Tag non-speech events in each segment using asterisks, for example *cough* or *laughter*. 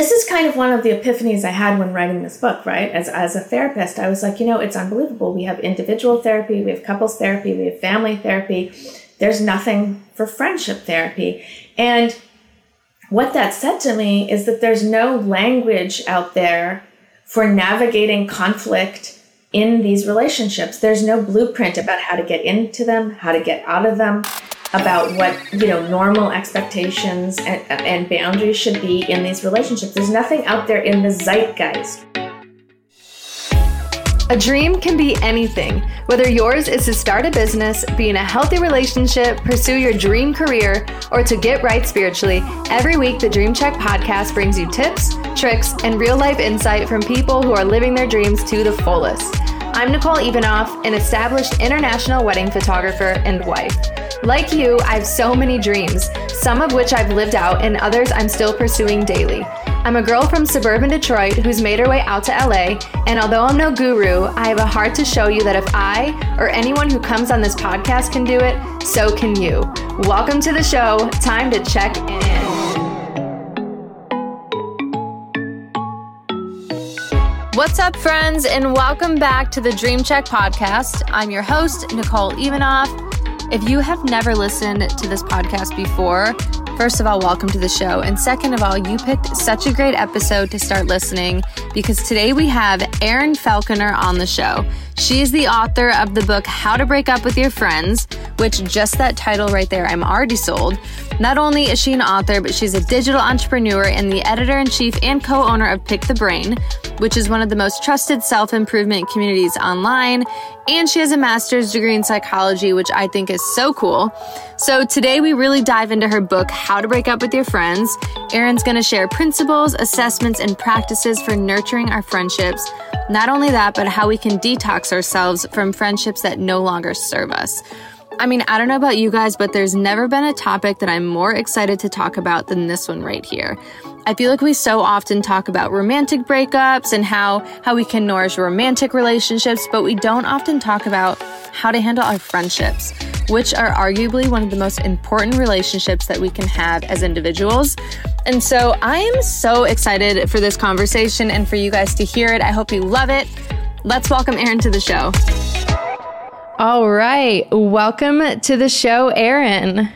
this is kind of one of the epiphanies I had when writing this book, right? As, as a therapist, I was like, you know, it's unbelievable. We have individual therapy, we have couples therapy, we have family therapy. There's nothing for friendship therapy. And what that said to me is that there's no language out there for navigating conflict in these relationships. There's no blueprint about how to get into them, how to get out of them, about what you know normal expectations and, and boundaries should be in these relationships. There's nothing out there in the zeitgeist. A dream can be anything, whether yours is to start a business, be in a healthy relationship, pursue your dream career, or to get right spiritually. Every week, the Dream Check podcast brings you tips, tricks, and real life insight from people who are living their dreams to the fullest. I'm Nicole Ivanoff, an established international wedding photographer and wife. Like you, I have so many dreams, some of which I've lived out and others I'm still pursuing daily. I'm a girl from suburban Detroit who's made her way out to LA, and although I'm no guru, I have a heart to show you that if I or anyone who comes on this podcast can do it, so can you. Welcome to the show. Time to check in. What's up, friends, and welcome back to the Dream Check podcast. I'm your host, Nicole Ivanoff. If you have never listened to this podcast before, first of all, welcome to the show. And second of all, you picked such a great episode to start listening because today we have Erin Falconer on the show. She is the author of the book How to Break Up with Your Friends, which just that title right there, I'm already sold. Not only is she an author, but she's a digital entrepreneur and the editor in chief and co owner of Pick the Brain, which is one of the most trusted self improvement communities online. And she has a master's degree in psychology, which I think is so cool. So today we really dive into her book, How to Break Up with Your Friends. Erin's going to share principles, assessments, and practices for nurturing our friendships. Not only that, but how we can detox ourselves from friendships that no longer serve us. I mean, I don't know about you guys, but there's never been a topic that I'm more excited to talk about than this one right here. I feel like we so often talk about romantic breakups and how, how we can nourish romantic relationships, but we don't often talk about how to handle our friendships, which are arguably one of the most important relationships that we can have as individuals. And so I am so excited for this conversation and for you guys to hear it. I hope you love it. Let's welcome Erin to the show. All right. Welcome to the show, Erin.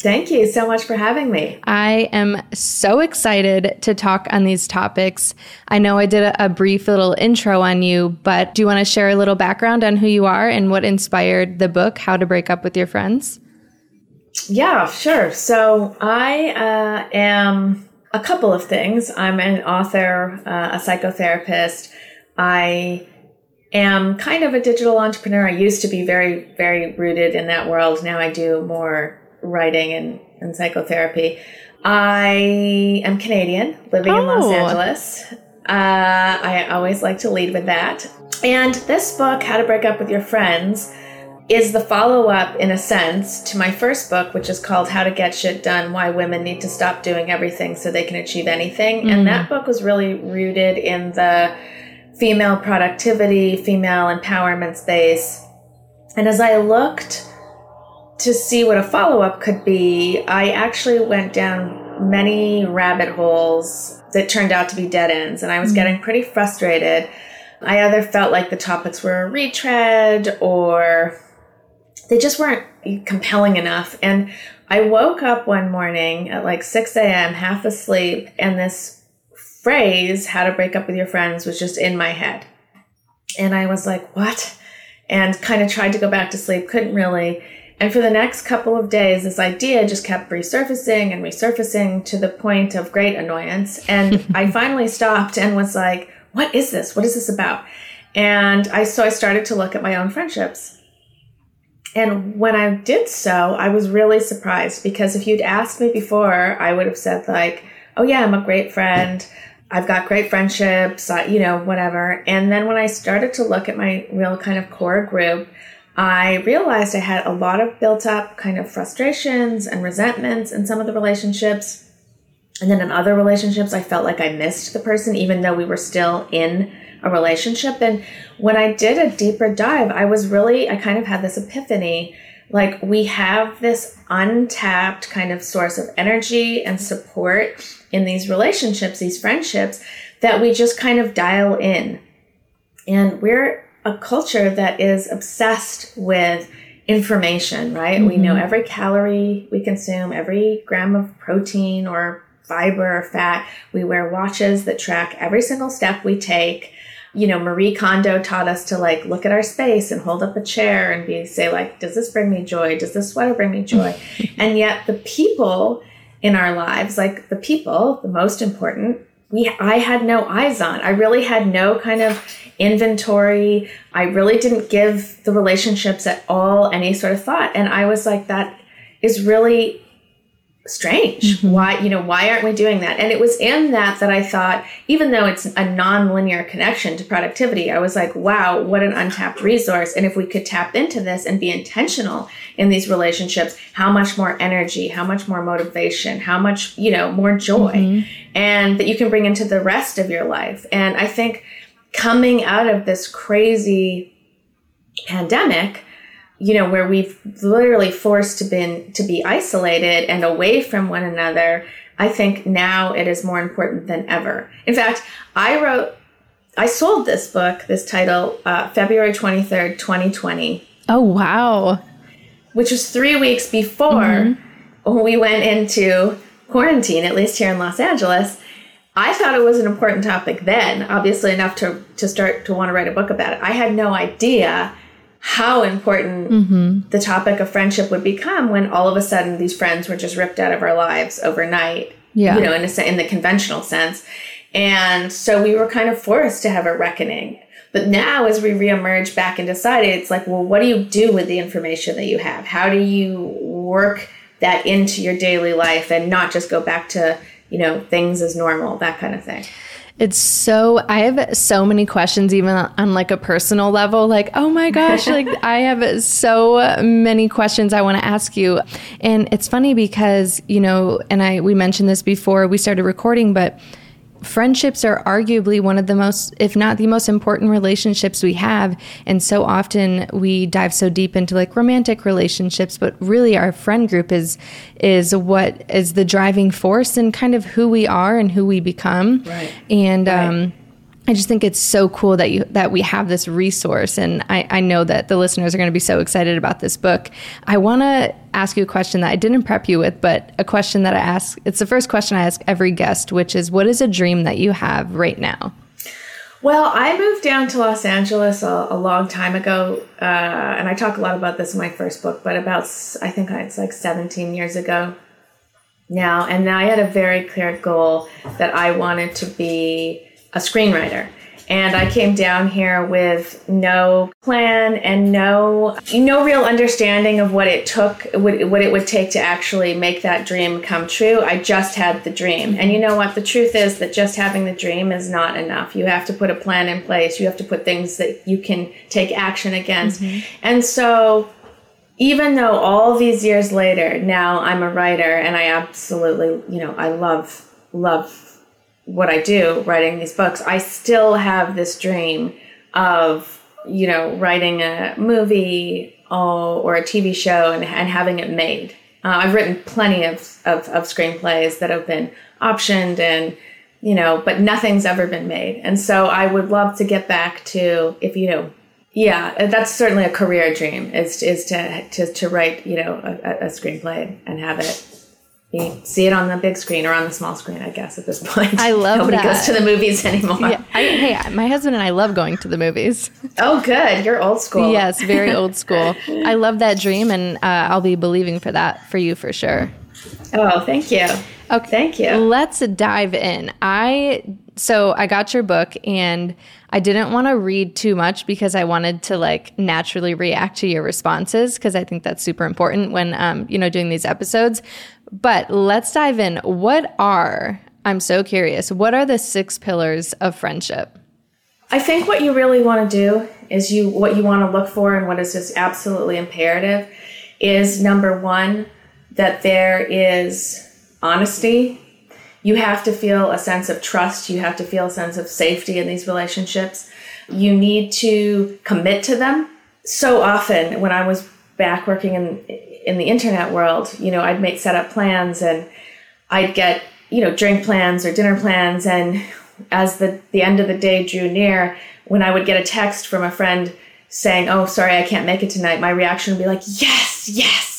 Thank you so much for having me. I am so excited to talk on these topics. I know I did a, a, brief little intro on you, but do you want to share a little background on who you are and what inspired the book, How to Break Up with Your Friends? Yeah, sure. So I uh, am a couple of things. I'm an author, uh, a psychotherapist. I am kind of a digital entrepreneur. I used to be very, very rooted in that world. Now I do more writing and, and psychotherapy. I am Canadian, living oh. in Los oh. Angeles. Uh, I always like to lead with that. And this book, How to Break Up with Your Friends, is the follow up, in a sense, to my first book, which is called How to Get Shit Done Why Women Need to Stop Doing Everything So They Can Achieve Anything. Mm-hmm. And that book was really rooted in the female productivity, female empowerment space. And as I looked to see what a follow up could be, I actually went down many rabbit holes that turned out to be dead ends. And I was mm-hmm. getting pretty frustrated. I either felt like the topics were a retread or they just weren't compelling enough. And I woke up one morning at like 6 a.m., half asleep, and this phrase, how to break up with your friends, was just in my head. And I was like, what? And kind of tried to go back to sleep, couldn't really. And for the next couple of days, this idea just kept resurfacing and resurfacing to the point of great annoyance. And *laughs* I finally stopped and was like, what is this? What is this about? And I, so I started to look at my own friendships. And when I did so, I was really surprised because if you'd asked me before, I would have said like, oh yeah, I'm a great friend. I've got great friendships, uh, you know, whatever. And then when I started to look at my real kind of core group, I realized I had a lot of built up kind of frustrations and resentments in some of the relationships. And then in other relationships, I felt like I missed the person, even though we were still in a relationship. And when I did a deeper dive, I was really, I kind of had this epiphany like we have this untapped kind of source of energy and support in these relationships, these friendships that we just kind of dial in. And we're a culture that is obsessed with information, right? Mm-hmm. We know every calorie we consume, every gram of protein or fiber or fat. We wear watches that track every single step we take. You know, Marie Kondo taught us to like look at our space and hold up a chair and be say like, does this bring me joy? Does this sweater bring me joy? *laughs* and yet the people in our lives, like the people, the most important, we I had no eyes on. I really had no kind of inventory. I really didn't give the relationships at all any sort of thought. And I was like, that is really strange. Mm-hmm. Why, you know, why aren't we doing that? And it was in that that I thought, even though it's a non-linear connection to productivity, I was like, wow, what an untapped resource. And if we could tap into this and be intentional in these relationships, how much more energy, how much more motivation, how much, you know, more joy mm-hmm. and that you can bring into the rest of your life. And I think coming out of this crazy pandemic, you know, where we've literally forced to been to be isolated and away from one another, I think now it is more important than ever. In fact, I wrote, I sold this book, this title, uh, February 23rd, 2020. Oh, wow. Which was three weeks before mm-hmm. we went into quarantine, at least here in Los Angeles. I thought it was an important topic then, obviously enough to, to start to want to write a book about it. I had no idea how important mm-hmm. the topic of friendship would become when all of a sudden these friends were just ripped out of our lives overnight. Yeah. You know, in a, in the conventional sense. And so we were kind of forced to have a reckoning. But now, as we reemerge back into society, it's like, well, what do you do with the information that you have? How do you work that into your daily life and not just go back to, you know, things as normal, that kind of thing? It's so I have so many questions even on like a personal level like oh my gosh like *laughs* I have so many questions I want to ask you. And it's funny because you know and I we mentioned this before we started recording but friendships are arguably one of the most, if not the most important relationships we have. And so often we dive so deep into like romantic relationships, but really our friend group is is what is the driving force and kind of who we are and who we become. Right. And right. um I just think it's so cool that you that we have this resource, and I, I know that the listeners are going to be so excited about this book. I want to ask you a question that I didn't prep you with, but a question that I ask. It's the first question I ask every guest, which is, "What is a dream that you have right now?" Well, I moved down to Los Angeles a, a long time ago, uh, and I talk a lot about this in my first book, but about I think it's like 17 years ago now, and I had a very clear goal that I wanted to be a screenwriter. And I came down here with no plan and no no real understanding of what it took, what, what it would take to actually make that dream come true. I just had the dream. And you know what? The truth is that just having the dream is not enough. You have to put a plan in place. You have to put things that you can take action against. Mm-hmm. And so even though all these years later, now I'm a writer and I absolutely, you know, I love love what I do, writing these books, I still have this dream of, you know, writing a movie or a TV show and, and having it made. Uh, I've written plenty of, of, of screenplays that have been optioned and, you know, but nothing's ever been made. And so I would love to get back to, if you know, yeah, that's certainly a career dream is, is to, to, to write, you know, a, a screenplay and have it you see it on the big screen or on the small screen, I guess, at this point. I love Nobody that. goes to the movies anymore. Yeah. I, hey, my husband and I love going to the movies. Oh, good. You're old school. yes, very old school. I love that dream, and uh, I'll be believing for that for you for sure. Oh, thank you. Okay, thank you. Let's dive in. I so I got your book and I didn't want to read too much because I wanted to like naturally react to your responses because I think that's super important when um, you know doing these episodes. But let's dive in. What are I'm so curious. What are the six pillars of friendship? I think what you really want to do is you what you want to look for and what is just absolutely imperative is number 1 that there is honesty you have to feel a sense of trust. You have to feel a sense of safety in these relationships. You need to commit to them. So often, when I was back working in in the internet world, you know, I'd make set up plans and I'd get, you know, drink plans or dinner plans and as the the end of the day drew near, when I would get a text from a friend saying, "Oh, sorry, I can't make it tonight," my reaction would be like, "Yes, yes,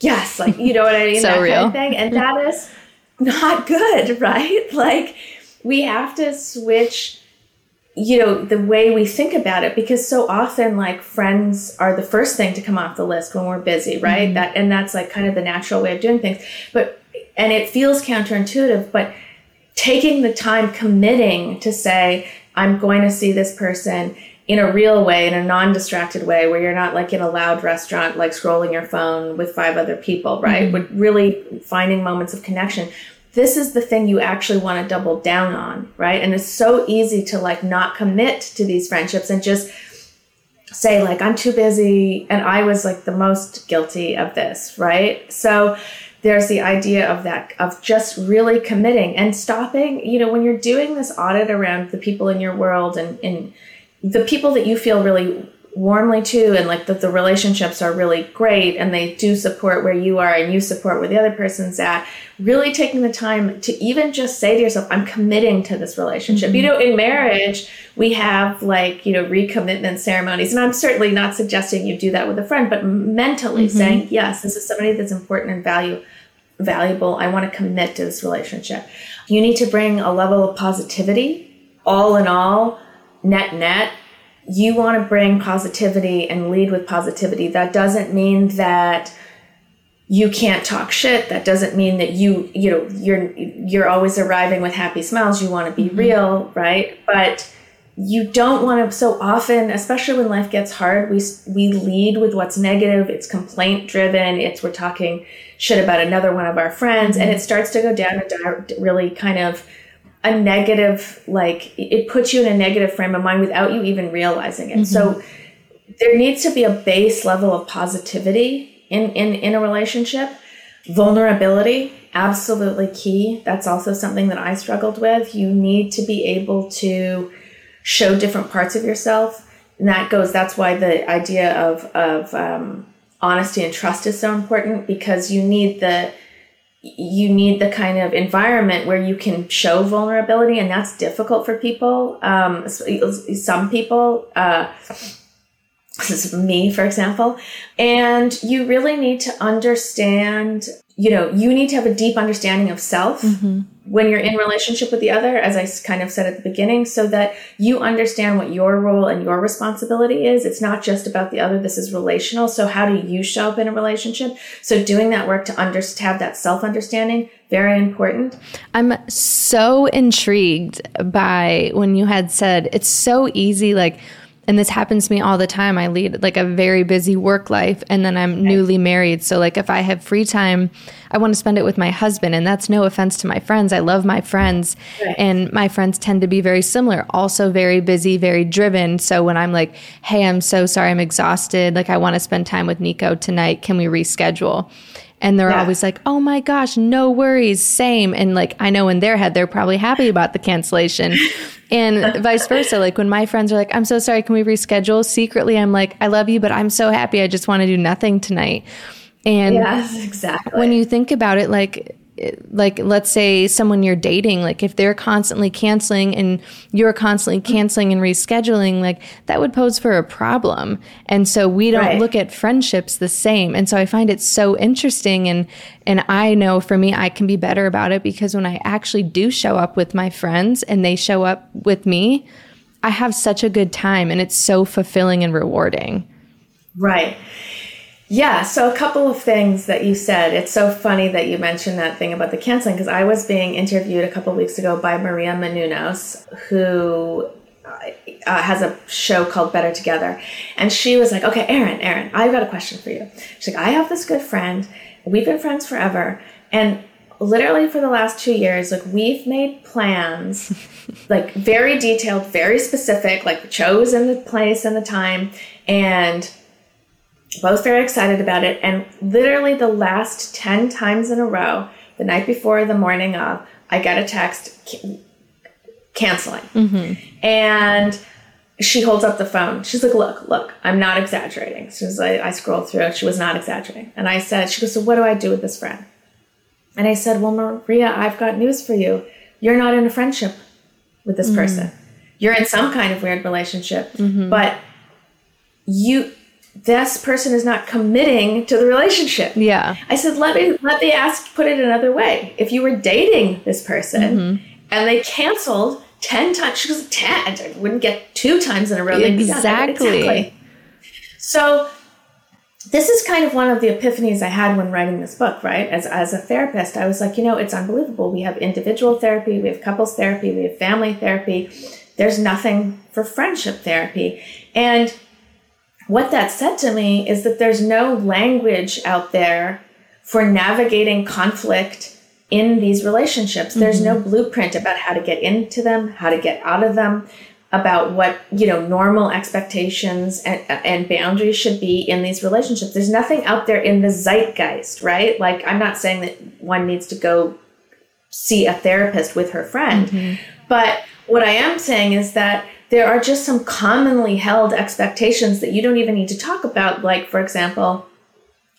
yes!" Like you know what I mean? so that real. kind of thing, and *laughs* that is not good, *laughs* right? Like we have to switch you know the way we think about it because so often like friends are the first thing to come off the list when we're busy right mm-hmm. that and that's like kind of the natural way of doing things but and it feels counterintuitive but taking the time committing to say i'm going to see this person in a real way in a non-distracted way where you're not like in a loud restaurant like scrolling your phone with five other people right mm-hmm. but really finding moments of connection this is the thing you actually want to double down on, right? And it's so easy to like not commit to these friendships and just say like I'm too busy and I was like the most guilty of this, right? So there's the idea of that of just really committing and stopping, you know, when you're doing this audit around the people in your world and and the people that you feel really warmly to and like that the relationships are really great and they do support where you are and you support where the other person's at really taking the time to even just say to yourself i'm committing to this relationship mm-hmm. you know in marriage we have like you know recommitment ceremonies and i'm certainly not suggesting you do that with a friend but mentally mm-hmm. saying yes this is somebody that's important and value valuable i want to commit to this relationship you need to bring a level of positivity all in all net net you want to bring positivity and lead with positivity. That doesn't mean that you can't talk shit. That doesn't mean that you, you know, you're you're always arriving with happy smiles. You want to be mm-hmm. real, right? But you don't want to so often especially when life gets hard we we lead with what's negative it's complaint driven it's we're talking shit about another one of our friends mm-hmm. and it starts to go down a really kind of a negative like it puts you in a negative frame of mind without you even realizing it. Mm-hmm. so there needs to be a base level of positivity in in in a relationship. Vulnerability absolutely key. That's also something that i struggled with. You need to be able to show different parts of yourself. And that goes that's why the idea of of um, honesty and trust is so important because you need the you need the kind of environment where you can show vulnerability and that's difficult for people um, some people uh, *laughs* this is me for example and you really need to understand you know you need to have a deep understanding of self mm-hmm when you're in relationship with the other, as I kind of said at the beginning, so that you understand what your role and your responsibility is. It's not just about the other. This is relational. So how do you show up in a relationship? So doing that work to under, to have that self understanding, very important. I'm so intrigued by when you had said it's so easy, like, and this happens to me all the time. I lead like a very busy work life and then I'm newly married. So like if I have free time, I want to spend it with my husband and that's no offense to my friends. I love my friends right. and my friends tend to be very similar, also very busy, very driven. So when I'm like, "Hey, I'm so sorry I'm exhausted. Like I want to spend time with Nico tonight. Can we reschedule?" And they're yeah. always like, oh my gosh, no worries, same. And like, I know in their head, they're probably happy about the cancellation. *laughs* and vice versa. Like, when my friends are like, I'm so sorry, can we reschedule? Secretly, I'm like, I love you, but I'm so happy. I just want to do nothing tonight. And yes, exactly. When you think about it, like, like let's say someone you're dating like if they're constantly canceling and you're constantly mm-hmm. canceling and rescheduling like that would pose for a problem. And so we don't right. look at friendships the same. And so i find it so interesting and and i know for me i can be better about it because when i actually do show up with my friends and they show up with me i have such a good time and it's so fulfilling and rewarding. Right yeah, so a couple of things that you said. It's so funny that you mentioned that thing about the canceling because I was being interviewed a couple weeks ago by Maria Menounos, who uh, has a show called Better Together. And she was like, okay, Erin, Erin, I've got a question for you. She's like, I have this good friend. We've been friends forever. And literally for the last two years, like we've made plans, *laughs* like very detailed, very specific, like chosen the place and the time. And both very excited about it. And literally the last 10 times in a row, the night before the morning of, I get a text canceling. Mm-hmm. And she holds up the phone. She's like, look, look, I'm not exaggerating. As I, I scrolled through she was not exaggerating. And I said, she goes, so what do I do with this friend? And I said, well, Maria, I've got news for you. You're not in a friendship with this mm-hmm. person. You're in some kind of weird relationship, mm-hmm. but you, this person is not committing to the relationship. Yeah. I said, let me, let me ask, put it another way. If you were dating this person mm-hmm. and they canceled 10 times. She goes, 10. I wouldn't get two times in a row. Exactly. exactly. So this is kind of one of the epiphanies I had when writing this book, right? As, as a therapist, I was like, you know, it's unbelievable. We have individual therapy, we have couples therapy, we have family therapy. There's nothing for friendship therapy. And what that said to me is that there's no language out there for navigating conflict in these relationships. Mm-hmm. There's no mm-hmm. blueprint about how to get into them, how to get out of them, about what, you know, normal expectations and, and boundaries should be in these relationships. There's nothing out there in the zeitgeist, right? Like, I'm not saying that one needs to go see a therapist with her friend, mm-hmm. but what I am saying is that there are just some commonly held expectations that you don't even need to talk about. Like, for example,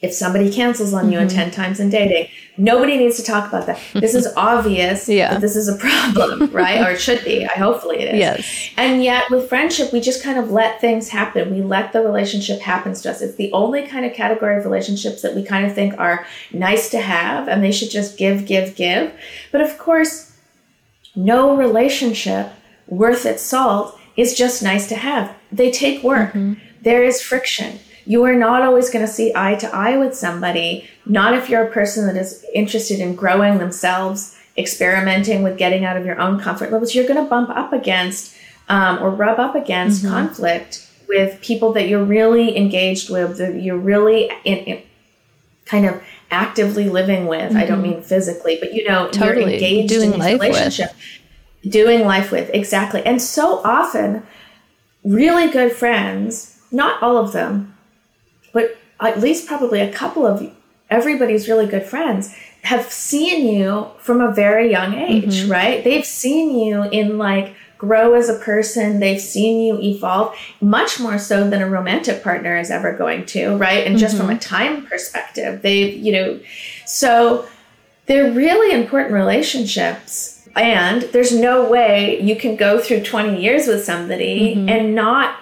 if somebody cancels on you mm-hmm. 10 times in dating nobody needs to talk about that. This is *laughs* obvious yeah. that this is a problem *laughs* right? Or it should be. I hopefully it is. Yes. And yet with friendship we just kind of let things happen. We let the relationship happen to us it's the only kind of category of relationships that we kind of think are nice to have and they should just give give give. But of course no relationship worth its salt is just nice to have they take work mm-hmm. there is friction you are not always going to see eye to eye with somebody, not if you're a person that is interested in growing themselves, experimenting with getting out of your own comfort levels. You're going to bump up against um, or rub up against mm-hmm. conflict with people that you're really engaged with, that you're really in, in kind of actively living with. Mm-hmm. I don't mm-hmm. mean physically, but you know, totally. you're engaged doing in this relationship, with. Doing life with. Exactly. And so often, really good friends, not all of them, but at least probably a couple of everybody's really good friends have seen you from a very young age, mm-hmm. right? They've seen you in like grow as a person. They've seen you evolve much more so than a romantic partner is ever going to, right? And just mm-hmm. from a time perspective, they've, you know, so they're really important relationships. And there's no way you can go through 20 years with somebody mm-hmm. and not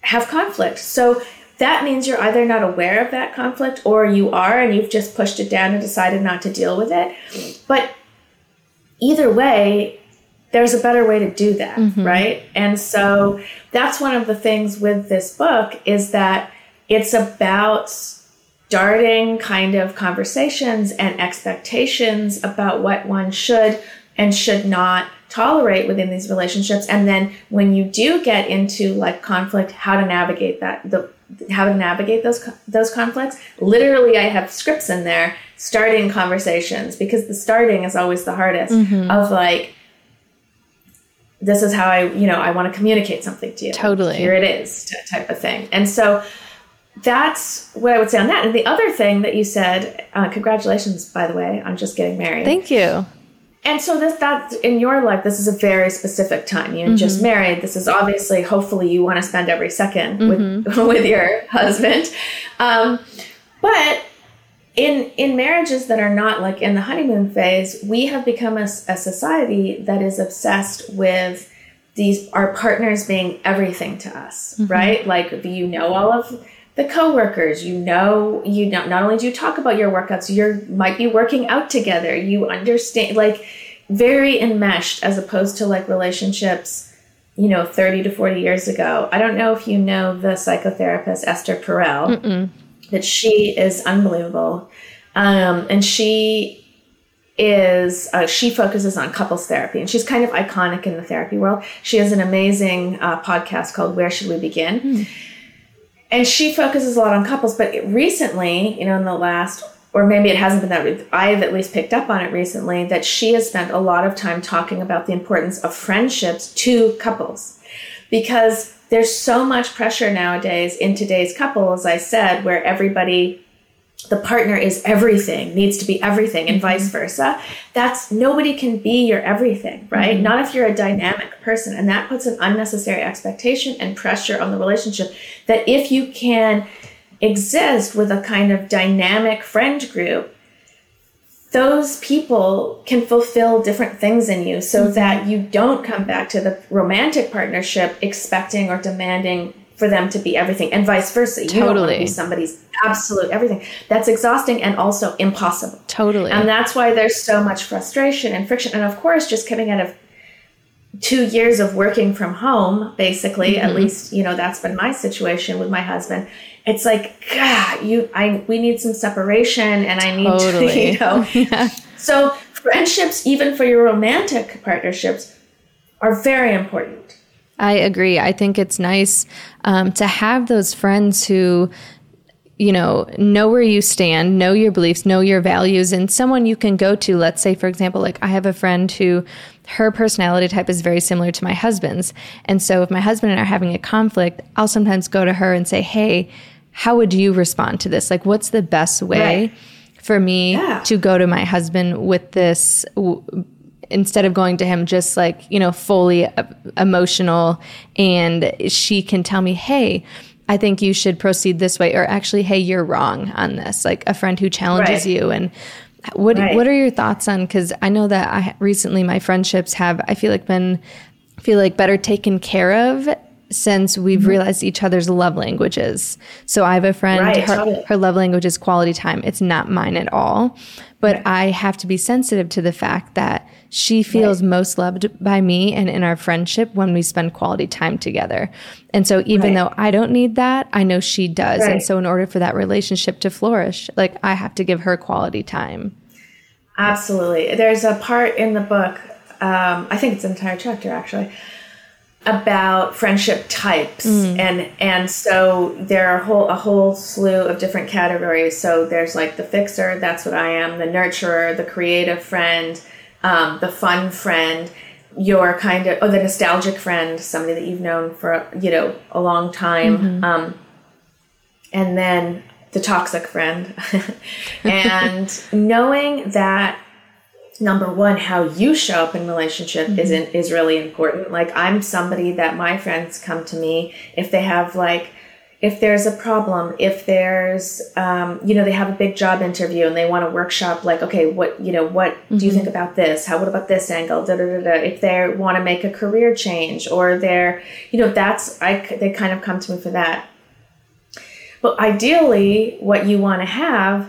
have conflict. So that means you're either not aware of that conflict or you are and you've just pushed it down and decided not to deal with it. But either way, there's a better way to do that, mm-hmm. right? And so that's one of the things with this book is that it's about starting kind of conversations and expectations about what one should and should not tolerate within these relationships and then when you do get into like conflict how to navigate that the how to navigate those those conflicts. Literally, I have scripts in there starting conversations because the starting is always the hardest. Mm-hmm. Of like, this is how I, you know, I want to communicate something to you. Totally, here it is, type of thing. And so that's what I would say on that. And the other thing that you said, uh, congratulations, by the way, on just getting married. Thank you and so this that in your life this is a very specific time you're mm-hmm. just married this is obviously hopefully you want to spend every 2nd mm-hmm. with *laughs* with your husband um, but in in marriages that are not like in the honeymoon phase we have become a, a society that is obsessed with these our partners being everything to us mm-hmm. right like you know all of the coworkers you know you not, not only do you talk about your workouts you might be working out together. You understand like very enmeshed as opposed to like relationships you know 30 to 40 years ago. I don't know if you know the psychotherapist esther perel Mm-mm. that she is unbelievable. Um, and she is uh, she focuses on couples therapy and she's kind of iconic in the therapy world. She has an amazing uh, podcast called where should we begin? Mm and she focuses a lot on couples but recently you know in the last or maybe it hasn't been that i've at least picked up on it recently that she has spent a lot of time talking about the importance of friendships to couples. Because there's so much pressure nowadays in today's couple as i said where everybody the partner is everything, needs to be everything, and mm-hmm. vice versa. That's nobody can be your everything, right? Mm-hmm. Not if you're a dynamic person. And that puts an unnecessary expectation and pressure on the relationship that if you can exist with a kind of dynamic friend group, those people can fulfill different things in you so mm-hmm. that you don't come back to the romantic partnership expecting or demanding for them to be everything and vice versa. You totally. don't want to be somebody's absolute everything. That's exhausting and also impossible. Totally. And that's why there's so much frustration and friction. And of course, just coming out of two years of working from home, basically, mm-hmm. at least, you know, that's been my situation with my husband. It's like, God, you I we need some separation and I need *laughs* totally. to, you know. *laughs* yeah. So friendships, even for your romantic partnerships, are very important I agree. I think it's nice um, to have those friends who, you know, know where you stand, know your beliefs, know your values, and someone you can go to. Let's say, for example, like I have a friend who her personality type is very similar to my husband's. And so if my husband and I are having a conflict, I'll sometimes go to her and say, hey, how would you respond to this? Like, what's the best way? Right. For me yeah. to go to my husband with this instead of going to him just like, you know, fully emotional and she can tell me, "Hey, I think you should proceed this way or actually, hey, you're wrong on this." Like a friend who challenges right. you and what right. what are your thoughts on cuz I know that I recently my friendships have I feel like been feel like better taken care of since we've mm-hmm. realized each other's love languages. So I have a friend, right, her, her, love language is quality time. It's not mine at all. But. I have to be sensitive to the fact that she feels right. most loved by me and in our friendship when we spend quality time together. And so even though I don't need that, I know she does. And so in order for that relationship to flourish, like I have to give her quality time. Absolutely. There's a part in the book, um, I think it's an entire chapter actually about friendship types mm. and and so there are a whole a whole slew of different categories so there's like the fixer that's what i am the nurturer the creative friend um, the fun friend your kind of oh the nostalgic friend somebody that you've known for you know a long time mm-hmm. um, and then the toxic friend *laughs* and knowing that number one how you show up in relationship mm-hmm. isn't is really important like i'm somebody that my friends come to me if they have like if there's a problem if there's um, you know they have a big job interview and they want to workshop like okay what you know what mm-hmm. do you mm-hmm. think about this how what about this angle da, da, da, da. if they want to make a career change or they're you know that's i they kind of come to me for that but ideally what you want to have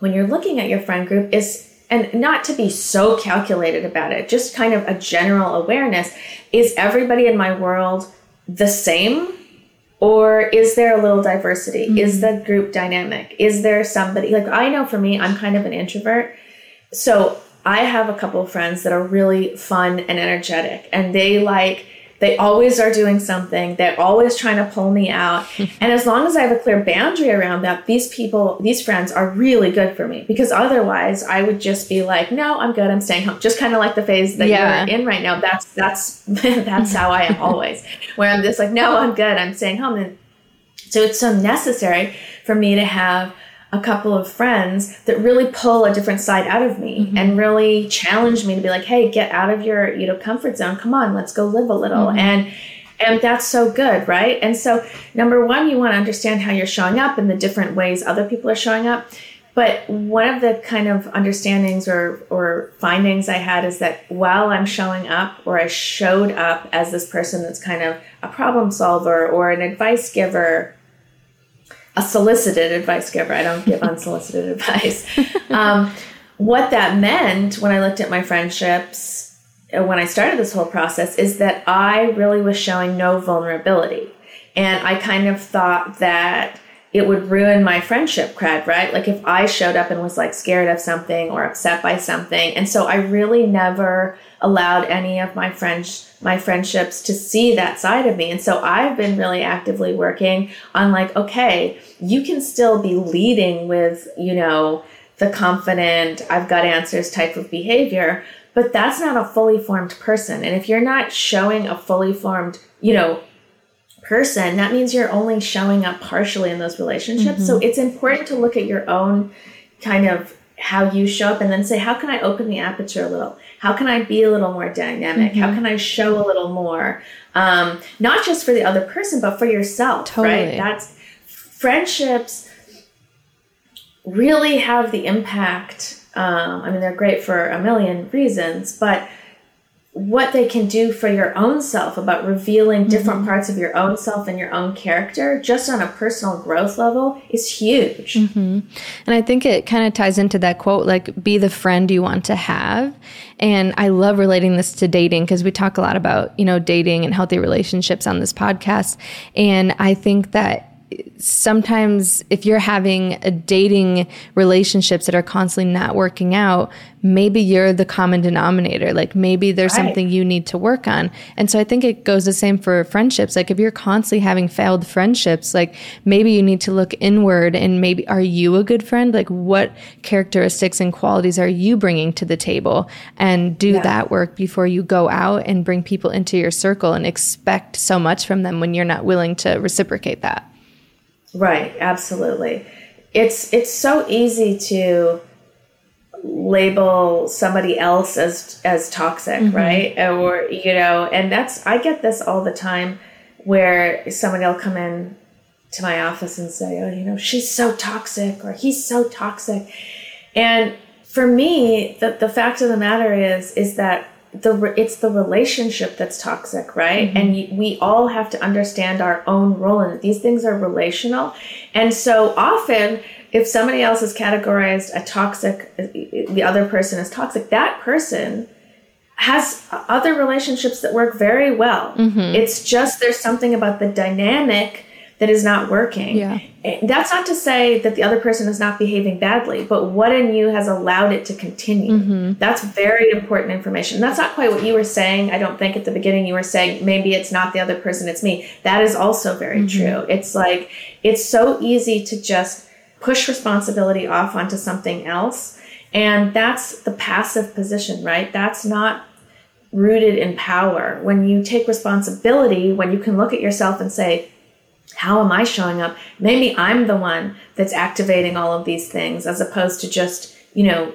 when you're looking at your friend group is and not to be so calculated about it, just kind of a general awareness. Is everybody in my world the same? Or is there a little diversity? Mm-hmm. Is the group dynamic? Is there somebody like I know for me, I'm kind of an introvert. So I have a couple of friends that are really fun and energetic, and they like they always are doing something. They're always trying to pull me out. *laughs* and as long as I have a clear boundary around that, these people, these friends are really good for me because otherwise I would just be like, no, I'm good. I'm staying home. Just kind of like the phase that yeah. you're in right now. That's, that's, *laughs* that's how I am always *laughs* where I'm just like, no, I'm good. I'm staying home. And so it's so necessary for me to have a couple of friends that really pull a different side out of me mm-hmm. and really challenge me to be like, hey, get out of your, you know, comfort zone. Come on, let's go live a little. Mm-hmm. And and that's so good, right? And so number one, you want to understand how you're showing up and the different ways other people are showing up. But one of the kind of understandings or, or findings I had is that while I'm showing up or I showed up as this person that's kind of a problem solver or an advice giver a solicited advice giver. I don't give unsolicited *laughs* advice. Um, what that meant when I looked at my friendships, uh, when I started this whole process, is that I really was showing no vulnerability. And I kind of thought that it would ruin my friendship cred, right? Like if I showed up and was like scared of something or upset by something. And so I really never allowed any of my friends my friendships to see that side of me. And so I've been really actively working on like, okay, you can still be leading with, you know, the confident, I've got answers type of behavior, but that's not a fully formed person. And if you're not showing a fully formed, you know, person, that means you're only showing up partially in those relationships. Mm-hmm. So it's important to look at your own kind of how you show up and then say, how can I open the aperture a little? How can I be a little more dynamic? Mm-hmm. How can I show a little more? Um, not just for the other person, but for yourself, totally. right? That's friendships really have the impact. Um, I mean, they're great for a million reasons, but what they can do for your own self about revealing different mm-hmm. parts of your own self and your own character just on a personal growth level is huge mm-hmm. and i think it kind of ties into that quote like be the friend you want to have and i love relating this to dating because we talk a lot about you know dating and healthy relationships on this podcast and i think that sometimes if you're having a dating relationships that are constantly not working out, maybe you're the common denominator. Like maybe there's right. something you need to work on. And so I think it goes the same for friendships. Like if you're constantly having failed friendships, like maybe you need to look inward and maybe are you a good friend? Like what characteristics and qualities are you bringing to the table? And do yeah. that work before you go out and bring people into your circle and expect so much from them when you're not willing to reciprocate that. Right, absolutely. It's it's so easy to label somebody else as as toxic, mm-hmm. right? Or you know, and that's I get this all the time where somebody will come in to my office and say, "Oh, you know, she's so toxic or he's so toxic." And for me, the the fact of the matter is is that the it's the relationship that's toxic right mm-hmm. and we all have to understand our own role in it these things are relational and so often if somebody else is categorized a toxic the other person is toxic that person has other relationships that work very well mm-hmm. it's just there's something about the dynamic that is not working. Yeah. That's not to say that the other person is not behaving badly, but what in you has allowed it to continue? Mm-hmm. That's very important information. That's not quite what you were saying. I don't think at the beginning you were saying maybe it's not the other person, it's me. That is also very mm-hmm. true. It's like it's so easy to just push responsibility off onto something else. And that's the passive position, right? That's not rooted in power. When you take responsibility, when you can look at yourself and say, how am I showing up? Maybe I'm the one that's activating all of these things as opposed to just, you know,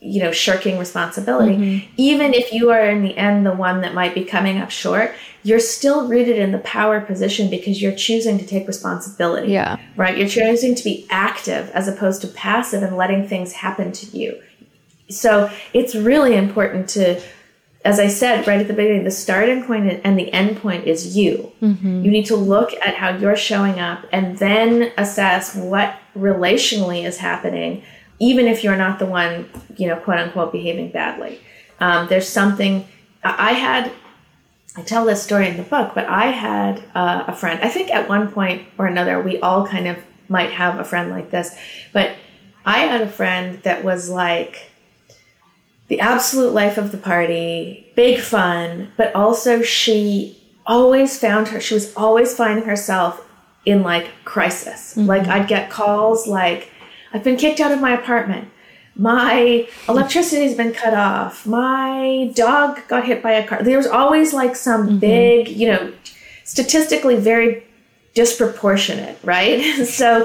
you know, shirking responsibility. Mm-hmm. Even if you are in the end the one that might be coming up short, you're still rooted in the power position because you're choosing to take responsibility. Yeah. Right? You're choosing to be active as opposed to passive and letting things happen to you. So it's really important to as I said right at the beginning, the starting point and the end point is you. Mm-hmm. You need to look at how you're showing up and then assess what relationally is happening, even if you're not the one, you know, quote unquote, behaving badly. Um, there's something I had. I tell this story in the book, but I had uh, a friend. I think at one point or another, we all kind of might have a friend like this, but I had a friend that was like the absolute life of the party, big fun, but also she always found her, she was always finding herself in like crisis. Mm-hmm. Like I'd get calls like, I've been kicked out of my apartment. My electricity's been cut off. My dog got hit by a car. There was always like some mm-hmm. big, you know, statistically very disproportionate, right? *laughs* so,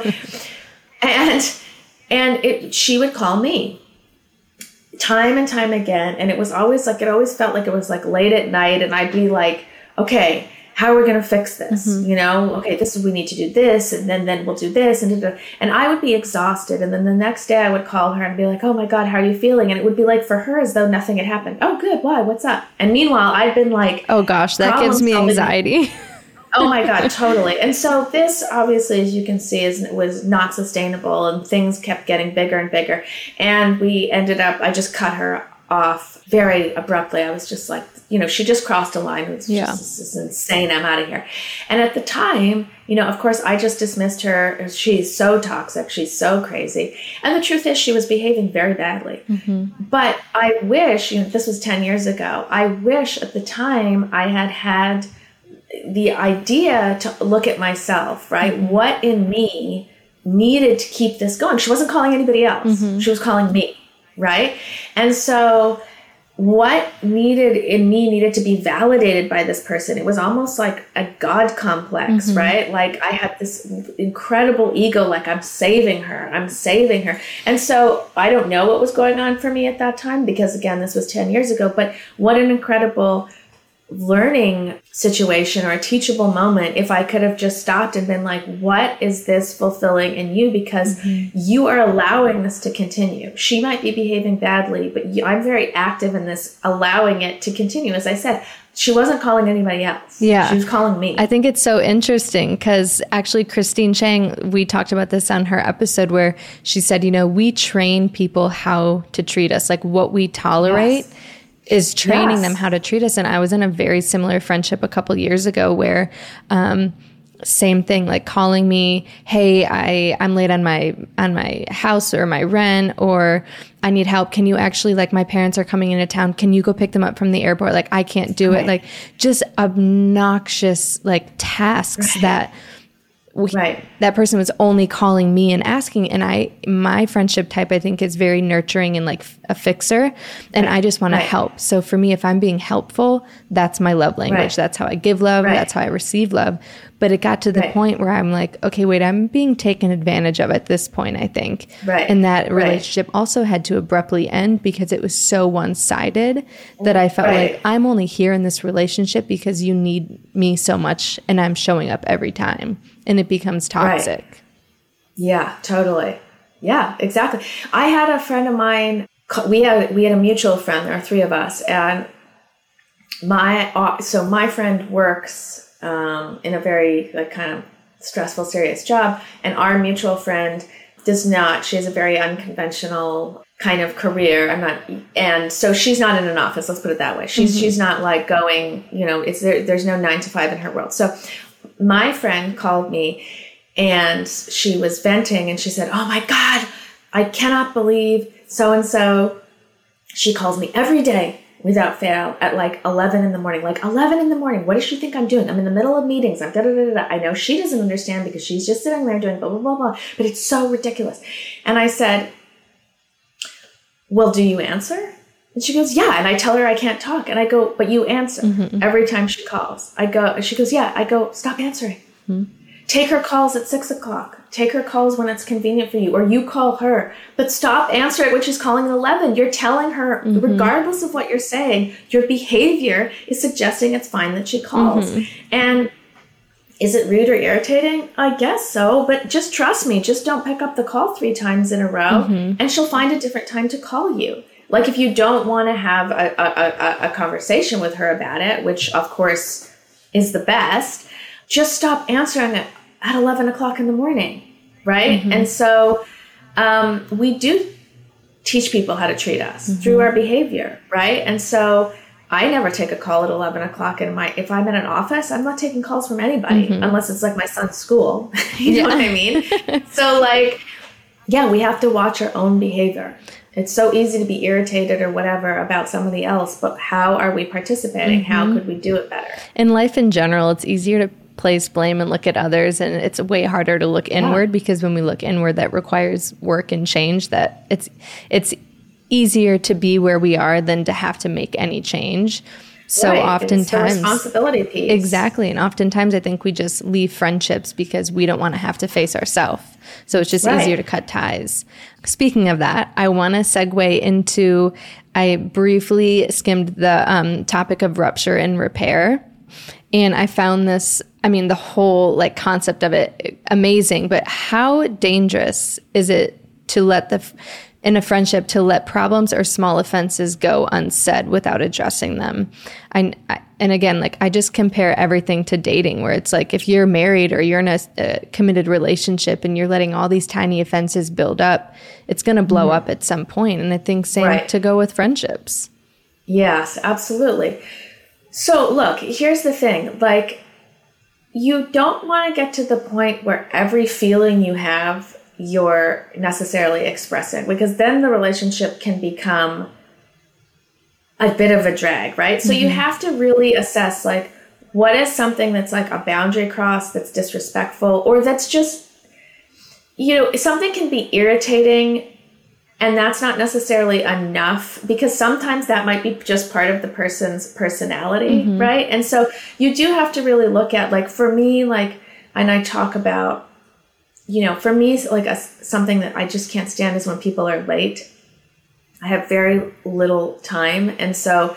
and, and it, she would call me time and time again. And it was always like, it always felt like it was like late at night. And I'd be like, okay, how are we going to fix this? Mm-hmm. You know, okay, this is, we need to do this. And then, then we'll do this. And, and I would be exhausted. And then the next day I would call her and be like, oh my God, how are you feeling? And it would be like for her as though nothing had happened. Oh, good. Why? What's up? And meanwhile, I've been like, oh gosh, that gives me anxiety. *laughs* oh my god totally. And so this obviously as you can see is was not sustainable and things kept getting bigger and bigger. And we ended up i just cut her off very abruptly. I was just like you know she just crossed a line. It was yeah. just this is insane. I'm out of here. And at the time you know of course i just dismissed her. She's so toxic. She's so crazy. And the truth is she was behaving very badly. Mm-hmm. but i wish you know this was 10 years ago. I wish at the time i had had the idea to look at myself, right? Mm-hmm. What in me needed to keep this going? She wasn't calling anybody else. Mm-hmm. She was calling me, right? And so what needed in me needed to be validated by this person. It was almost like a God complex, mm-hmm. right? Like I had this incredible ego, like I'm saving her, I'm saving her. And so I don't know what was going on for me at that time because, again, this was 10 years ago, but what an incredible learning situation or a teachable moment if I could have just stopped and been like, what is this fulfilling in you? Because mm-hmm. you are allowing this to continue. She might be behaving badly, but you, I'm very active in this, allowing it to continue. As I said, she wasn't calling anybody else. Yeah. She was calling me. I think it's so interesting because actually, Christine Chang, we talked about this on her episode where she said, you know, we train people how to treat us, like what we tolerate. Yes is training yes. them how to treat us. And I was in a very similar friendship a couple years ago where, um, same thing like calling me hey i i'm late on my on my house or my rent or i need help can you actually like my parents are coming into town can you go pick them up from the airport like i can't do right. it like just obnoxious like tasks right. that we, right. that person was only calling me and asking and i my friendship type i think is very nurturing and like a fixer and right. i just want right. to help. So for me if i'm being helpful that's my love language. That's how i give love. That's how i receive love. But it got to the point where i'm like okay wait i'm being taken advantage of at this point i think. Right. And that relationship also had to abruptly end because it was so one-sided that i felt like i'm only here in this relationship because you need me so much and i'm showing up every time and it becomes toxic. Right. Yeah, totally. Yeah, exactly. I had a friend of mine. We had we had a mutual friend. There are three of us, and my uh, so my friend works um, in a very like kind of stressful, serious job, and our mutual friend does not. She has a very unconventional kind of career. I'm not, and so she's not in an office. Let's put it that way. She's mm-hmm. she's not like going. You know, it's there. There's no nine to five in her world. So my friend called me and she was venting and she said, Oh my God, I cannot believe so and so. She calls me every day without fail at like 11 in the morning. Like 11 in the morning. What does she think I'm doing? I'm in the middle of meetings. I'm da da da da. I know she doesn't understand because she's just sitting there doing blah, blah, blah, blah. But it's so ridiculous. And I said, Well, do you answer? And she goes, Yeah. And I tell her I can't talk. And I go, But you answer mm-hmm. every time she calls. I go, She goes, Yeah. I go, Stop answering. Mm-hmm. Take her calls at six o'clock. Take her calls when it's convenient for you, or you call her. But stop answering when she's calling at 11. You're telling her, mm-hmm. regardless of what you're saying, your behavior is suggesting it's fine that she calls. Mm-hmm. And is it rude or irritating? I guess so, but just trust me. Just don't pick up the call three times in a row, mm-hmm. and she'll find a different time to call you. Like if you don't want to have a, a, a, a conversation with her about it, which of course is the best, just stop answering it at 11 o'clock in the morning, right? Mm-hmm. And so um, we do teach people how to treat us mm-hmm. through our behavior, right? And so I never take a call at 11 o'clock in my, if I'm in an office, I'm not taking calls from anybody mm-hmm. unless it's like my son's school. *laughs* you yeah. know what I mean? *laughs* so like, yeah, we have to watch our own behavior. It's so easy to be irritated or whatever about somebody else, but how are we participating? Mm-hmm. How could we do it better? In life in general, it's easier to place blame and look at others and it's way harder to look inward yeah. because when we look inward that requires work and change that it's it's easier to be where we are than to have to make any change. So right. oftentimes responsibility piece. Exactly. And oftentimes I think we just leave friendships because we don't want to have to face ourselves. So it's just right. easier to cut ties. Speaking of that, I want to segue into I briefly skimmed the um, topic of rupture and repair. And I found this, I mean, the whole like concept of it amazing, but how dangerous is it to let the in a friendship to let problems or small offenses go unsaid without addressing them. I, I, and again, like I just compare everything to dating, where it's like if you're married or you're in a, a committed relationship and you're letting all these tiny offenses build up, it's going to blow mm-hmm. up at some point. And I think same right. to go with friendships. Yes, absolutely. So look, here's the thing, like you don't want to get to the point where every feeling you have you're necessarily expressing because then the relationship can become a bit of a drag, right? So mm-hmm. you have to really assess like what is something that's like a boundary cross that's disrespectful or that's just you know, something can be irritating and that's not necessarily enough because sometimes that might be just part of the person's personality mm-hmm. right and so you do have to really look at like for me like and i talk about you know for me like a, something that i just can't stand is when people are late i have very little time and so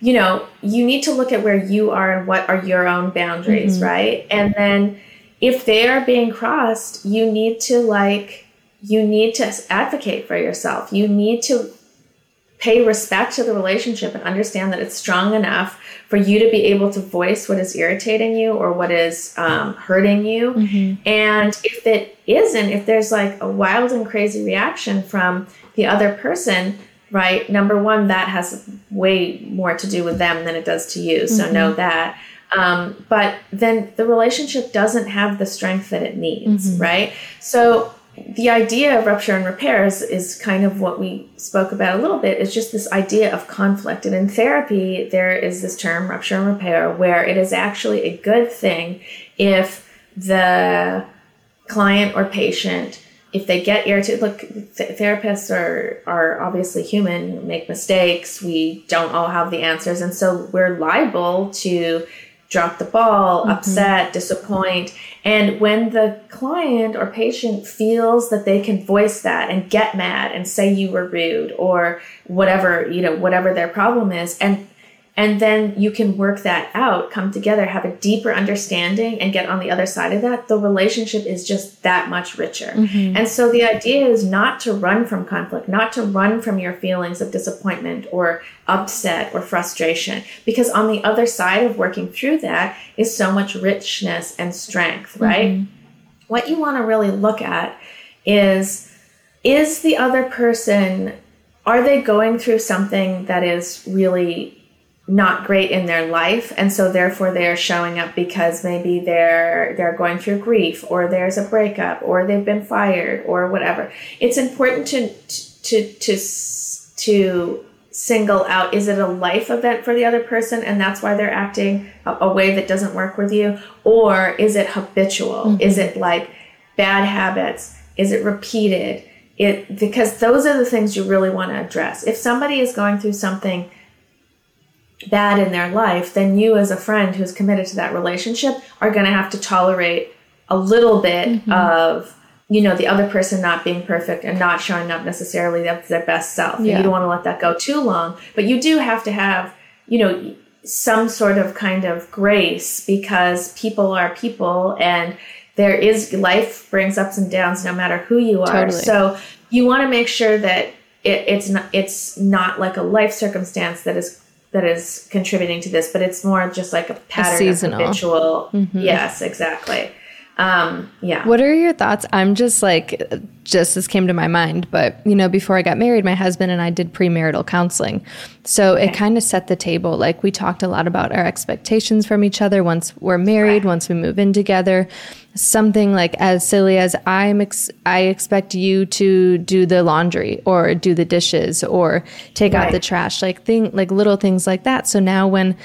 you know you need to look at where you are and what are your own boundaries mm-hmm. right and then if they are being crossed you need to like you need to advocate for yourself. You need to pay respect to the relationship and understand that it's strong enough for you to be able to voice what is irritating you or what is um, hurting you. Mm-hmm. And if it isn't, if there's like a wild and crazy reaction from the other person, right? Number one, that has way more to do with them than it does to you. So mm-hmm. know that. Um, but then the relationship doesn't have the strength that it needs, mm-hmm. right? So the idea of rupture and repairs is kind of what we spoke about a little bit is just this idea of conflict and in therapy there is this term rupture and repair where it is actually a good thing if the client or patient if they get irritated look th- therapists are are obviously human make mistakes we don't all have the answers and so we're liable to drop the ball, mm-hmm. upset, disappoint. And when the client or patient feels that they can voice that and get mad and say you were rude or whatever, you know, whatever their problem is, and and then you can work that out come together have a deeper understanding and get on the other side of that the relationship is just that much richer mm-hmm. and so the idea is not to run from conflict not to run from your feelings of disappointment or upset or frustration because on the other side of working through that is so much richness and strength right mm-hmm. what you want to really look at is is the other person are they going through something that is really not great in their life and so therefore they're showing up because maybe they're they're going through grief or there's a breakup or they've been fired or whatever. It's important to to to to single out is it a life event for the other person and that's why they're acting a, a way that doesn't work with you? Or is it habitual? Mm-hmm. is it like bad habits? Is it repeated? It because those are the things you really want to address. If somebody is going through something bad in their life, then you, as a friend who's committed to that relationship, are going to have to tolerate a little bit mm-hmm. of you know the other person not being perfect and not showing up necessarily their best self. Yeah. You don't want to let that go too long, but you do have to have you know some sort of kind of grace because people are people and there is life brings ups and downs no matter who you are. Totally. So you want to make sure that it, it's not it's not like a life circumstance that is that is contributing to this, but it's more just like a pattern a seasonal. of habitual. Mm-hmm. Yes, exactly. Um, yeah. What are your thoughts? I'm just like, just this came to my mind, but you know, before I got married, my husband and I did premarital counseling. So okay. it kind of set the table. Like we talked a lot about our expectations from each other once we're married, right. once we move in together. Something like as silly as I'm, ex- I expect you to do the laundry or do the dishes or take right. out the trash, like thing, like little things like that. So now when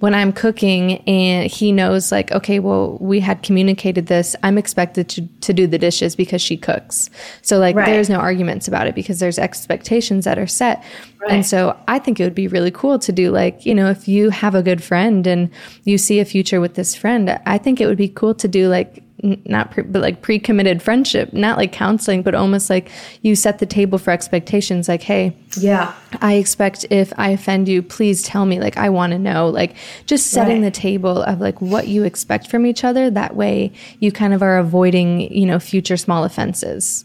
when I'm cooking and he knows like, okay, well, we had communicated this. I'm expected to, to do the dishes because she cooks. So like right. there's no arguments about it because there's expectations that are set. Right. And so I think it would be really cool to do like, you know, if you have a good friend and you see a future with this friend, I think it would be cool to do like not pre, but like pre-committed friendship not like counseling but almost like you set the table for expectations like hey yeah i expect if i offend you please tell me like i want to know like just setting right. the table of like what you expect from each other that way you kind of are avoiding you know future small offenses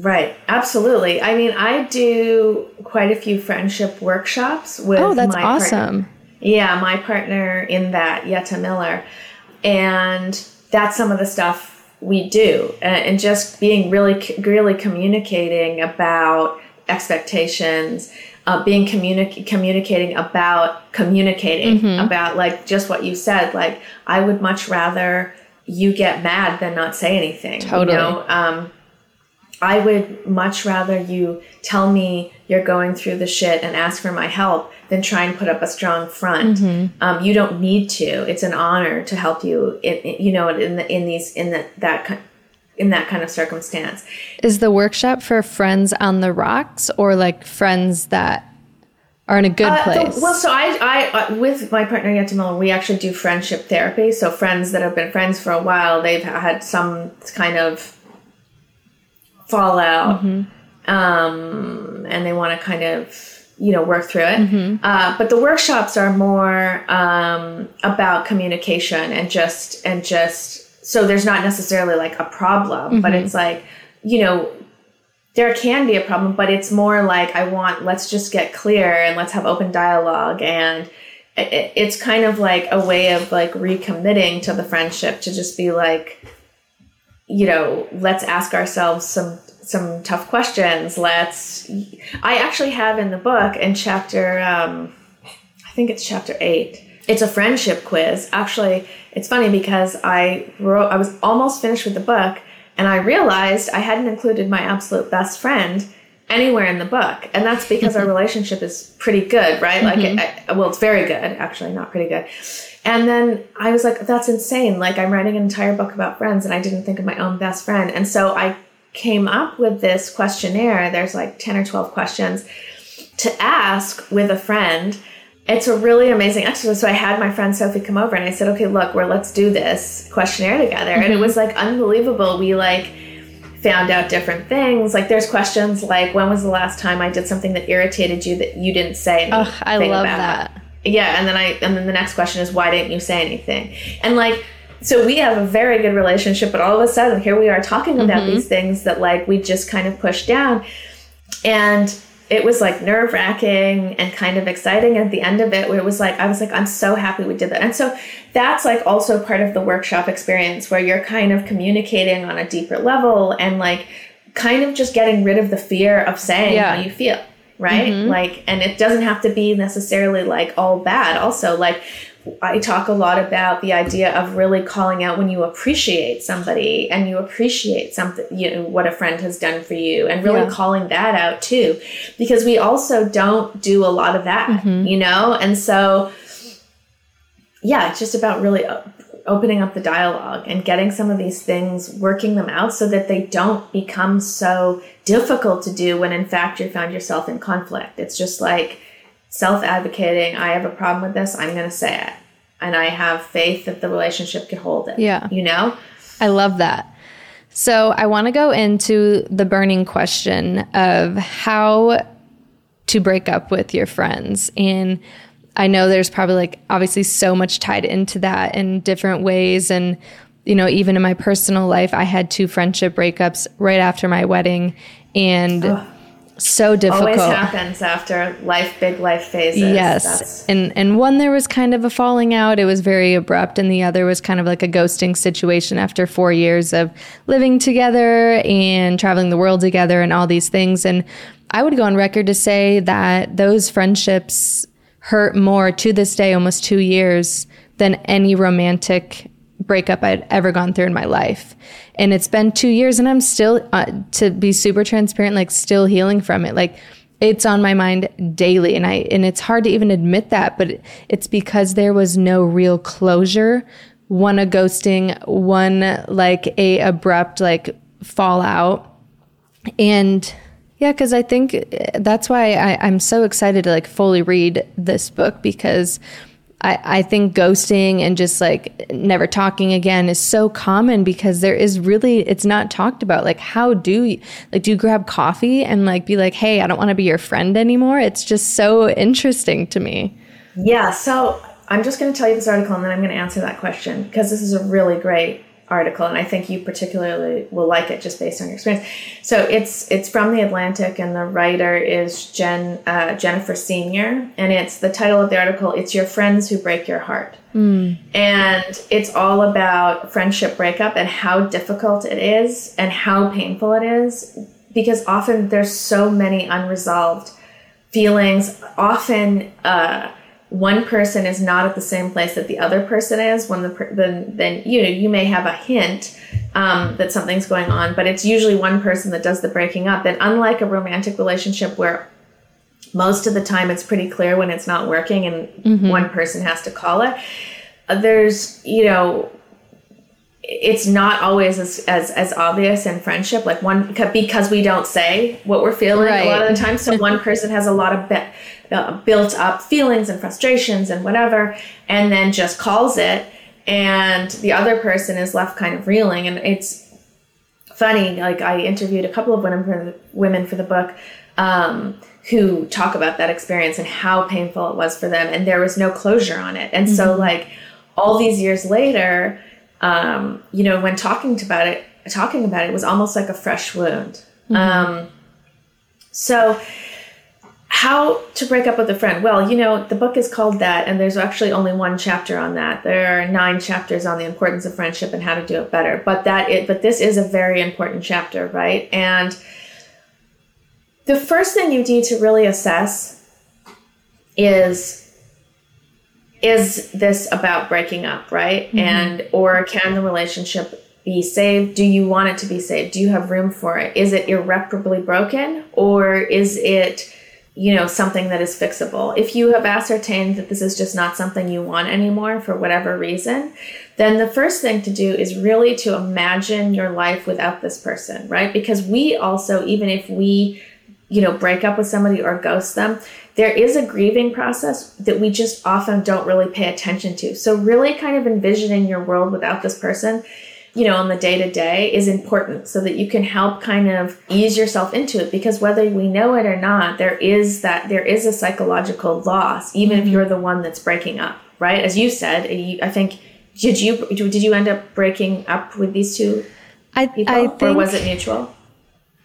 Right, absolutely. I mean, I do quite a few friendship workshops with. Oh, that's awesome! Partner. Yeah, my partner in that, Yetta Miller, and that's some of the stuff we do and just being really really communicating about expectations uh, being communi- communicating about communicating mm-hmm. about like just what you said like i would much rather you get mad than not say anything totally you know? um, i would much rather you tell me you're going through the shit and ask for my help than try and put up a strong front. Mm-hmm. Um, you don't need to. It's an honor to help you. In, in, you know, in the, in these in the, that in that kind of circumstance. Is the workshop for friends on the rocks or like friends that are in a good Uh, place? the- well, so I, I, uh, with my partner Yeti Miller, we actually do friendship therapy. So friends that have been friends for a while, they've had some kind of fallout, um, and they want to kind of you know work through it. Uh, but the workshops are more um, about communication and just and just so there's not necessarily like a problem, but it's like you know there can be a problem, but it's more like I want let's just get clear and let's have open dialogue and it, it's kind of like a way of like recommitting to the friendship to just be like you know let's ask ourselves some some tough questions. Let's i actually have in the book in chapter um i think it's chapter 8 it's a friendship quiz. Actually it's funny because i wrote i was almost finished with the book and i realized i hadn't included my absolute best friend anywhere in the book and that's because our mm-hmm. relationship is pretty good right? Like mm-hmm. it, I, well it's very good actually not pretty good. And then i was like that's insane. Like i'm writing an entire book about friends and i didn't think of my own best friend. And so i came up with this questionnaire. There's like 10 or 12 questions to ask with a friend. It's a really amazing exercise. So i had my friend sophie come over and i said okay look we're let's do this questionnaire together. And it mm-hmm. was like unbelievable. We like found out different things. Like there's questions like when was the last time I did something that irritated you that you didn't say anything Ugh, I love about? that. Yeah, and then I and then the next question is why didn't you say anything? And like so we have a very good relationship, but all of a sudden here we are talking about mm-hmm. these things that like we just kind of pushed down. And it was like nerve wracking and kind of exciting at the end of it where it was like I was like I'm so happy we did that. And so that's like also part of the workshop experience where you're kind of communicating on a deeper level and like kind of just getting rid of the fear of saying Yeah. how you feel, right? Mm-hmm. Like and it doesn't have to be necessarily like all bad. Also like I talk a lot about the idea of really calling out when you appreciate somebody and you appreciate something, you know, what a friend has done for you and really Yeah. calling that out too. Because we also don't do a lot of that, mm-hmm. you know? And so, yeah, it's just about really opening up the dialogue and getting some of these things, working them out so that they don't become so difficult to do when in fact you found yourself in conflict. It's just like, self advocating, I have a problem with this, I'm going to say it. And I have faith that the relationship can hold it. Yeah. You know? I love that. So I want to go into the burning question of how to break up with your friends. And I know there's probably like obviously so much tied into that in different ways. And, you know, even in my personal life, I had two friendship breakups right after my wedding. And so difficult. Always happens after life, big life phases. Yes. That's- And and one there was kind of a falling out. It was very abrupt and the other was kind of like a ghosting situation after 4 years of living together and traveling the world together and all these things and I would go on record to say that those friendships hurt more to this day almost 2 years than any romantic breakup I'd ever gone through in my life. And it's been 2 years and I'm still uh, to be super transparent like still healing from it. Like it's on my mind daily and I and it's hard to even admit that, but it's because there was no real closure. One a ghosting, one like a abrupt like fallout. And yeah, because I think that's why I, I'm so excited to like fully read this book because I, I think ghosting and just like never talking again is so common because there is really it's not talked about. Like how do you like do you grab coffee and like be like, hey, I don't want to be your friend anymore? It's just so interesting to me. Yeah, so I'm just going to tell you this article and then I'm going to answer that question because this is a really great article and I think you particularly will like it just based on your experience. So it's it's from the Atlantic and the writer is Jen uh, Jennifer Senior and it's the title of the article. It's your friends who break your heart, and it's all about friendship breakup and how difficult it is and how painful it is because often there's so many unresolved feelings. Often. Uh, one person is not at the same place that the other person is when the per- then then you know you may have a hint um, that something's going on but it's usually one person that does the breaking up. And unlike a romantic relationship where most of the time it's pretty clear when it's not working and one person has to call it uh, there's you know it's not always as, as as obvious in friendship like one because we don't say what we're feeling right. a lot of the time. So *laughs* one person has a lot of be, uh, built up feelings and frustrations and whatever and then just calls it and the other person is left kind of reeling and it's funny like i interviewed a couple of women for the, women for the book um, who talk about that experience and how painful it was for them and there was no closure on it and mm-hmm. so like all these years later um, you know, when talking about it, talking about it was almost like a fresh wound. Mm-hmm. Um, so, how to break up with a friend? Well, you know, the book is called that, and there's actually only one chapter on that. There are nine chapters on the importance of friendship and how to do it better. But that it, but this is a very important chapter, right? And the first thing you need to really assess is is this about breaking up, right? Mm-hmm. And or can the relationship be saved? Do you want it to be saved? Do you have room for it? Is it irreparably broken or is it you know something that is fixable if you have ascertained that this is just not something you want anymore for whatever reason then the first thing to do is really to imagine your life without this person right because we also even if we you know break up with somebody or ghost them there is a grieving process that we just often don't really pay attention to. So, really kind of envisioning your world without this person, you know, on the day to day is important so that you can help kind of ease yourself into it because whether we know it or not, there is that there is a psychological loss, even mm-hmm. if you're the one that's breaking up, right? As you said, I think did you did you end up breaking up with these two I, people, I think, or was it mutual?